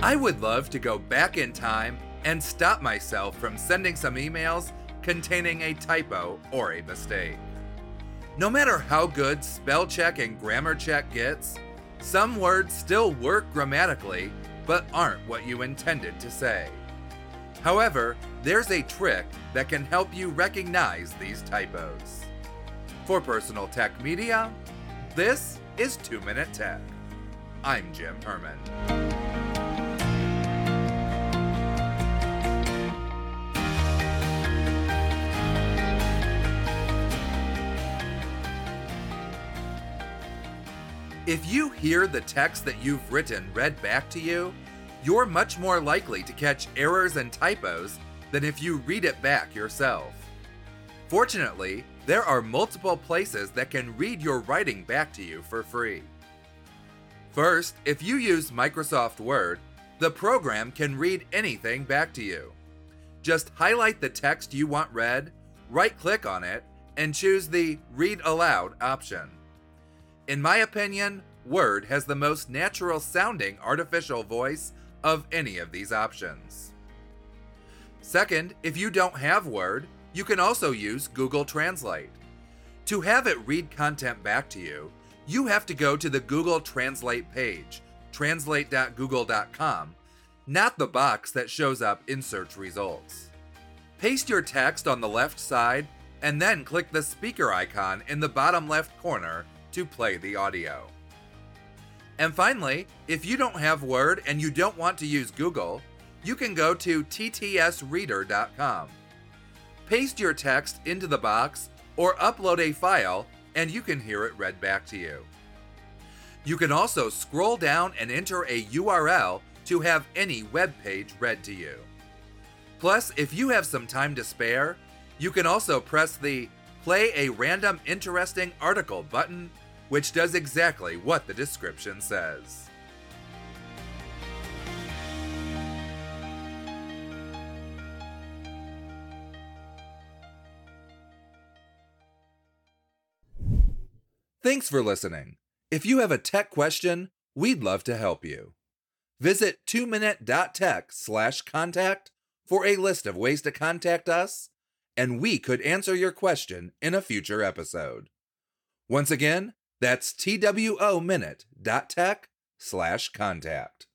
I would love to go back in time and stop myself from sending some emails containing a typo or a mistake. No matter how good spell check and grammar check gets, some words still work grammatically but aren't what you intended to say. However, there's a trick that can help you recognize these typos. For Personal Tech Media, this is 2 Minute Tech. I'm Jim Herman. If you hear the text that you've written read back to you, you're much more likely to catch errors and typos than if you read it back yourself. Fortunately, there are multiple places that can read your writing back to you for free. First, if you use Microsoft Word, the program can read anything back to you. Just highlight the text you want read, right click on it, and choose the Read Aloud option. In my opinion, Word has the most natural sounding artificial voice of any of these options. Second, if you don't have Word, you can also use Google Translate. To have it read content back to you, you have to go to the Google Translate page, translate.google.com, not the box that shows up in search results. Paste your text on the left side and then click the speaker icon in the bottom left corner to play the audio. And finally, if you don't have Word and you don't want to use Google, you can go to ttsreader.com. Paste your text into the box or upload a file and you can hear it read back to you. You can also scroll down and enter a URL to have any web page read to you. Plus, if you have some time to spare, you can also press the Play a Random Interesting Article button which does exactly what the description says. Thanks for listening. If you have a tech question, we'd love to help you. Visit 2minute.tech slash contact for a list of ways to contact us, and we could answer your question in a future episode. Once again, that's twominute.tech slash contact.